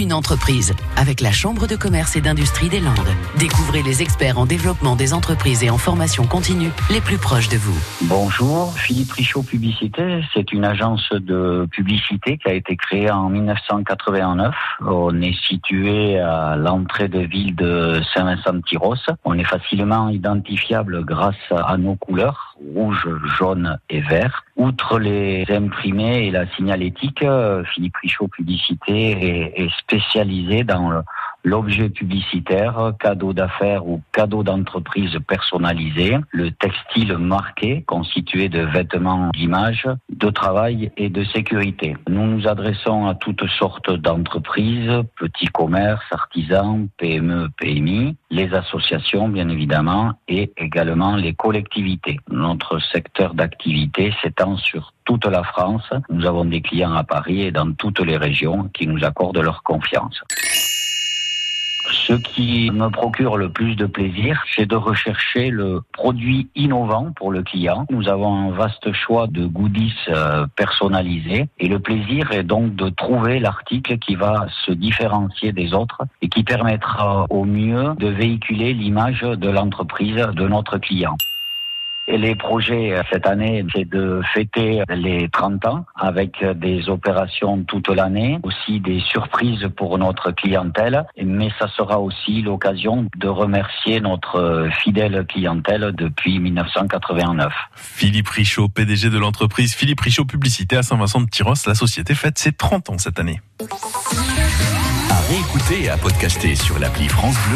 une entreprise avec la Chambre de commerce et d'industrie des Landes. Découvrez les experts en développement des entreprises et en formation continue les plus proches de vous. Bonjour, Philippe Richaud Publicité. C'est une agence de publicité qui a été créée en 1989. On est situé à l'entrée de ville de Saint-Vincent-de-Tyros. On est facilement identifiable grâce à nos couleurs rouge, jaune et vert. Outre les imprimés et la signalétique, euh, Philippe Richaud Publicité est, spécialisé dans l'objet publicitaire, cadeau d'affaires ou cadeau d'entreprise personnalisé, le textile marqué constitué de vêtements d'image, de travail et de sécurité. Nous nous adressons à toutes sortes d'entreprises, petits commerces, artisans, PME, PMI, les associations bien évidemment et également les collectivités. Notre secteur d'activité s'étend sur toute la France. Nous avons des clients à Paris et dans toutes les régions qui nous accordent leur confiance. Ce qui me procure le plus de plaisir, c'est de rechercher le produit innovant pour le client. Nous avons un vaste choix de goodies euh, personnalisés et le plaisir est donc de trouver l'article qui va se différencier des autres et qui permettra au mieux de véhiculer l'image de l'entreprise de notre client. Et les projets euh, cette année, c'est de fêter les 30 ans avec des opérations toute l'année, aussi des surprises pour notre clientèle, mais ça sera aussi l'occasion de remercier notre fidèle clientèle depuis 1989. Philippe Richaud, PDG de l'entreprise Philippe Richaud Publicité à Saint-Vincent-de-Tyros, la société fête ses 30 ans cette année. À réécouter et à podcaster sur l'appli France Bleu.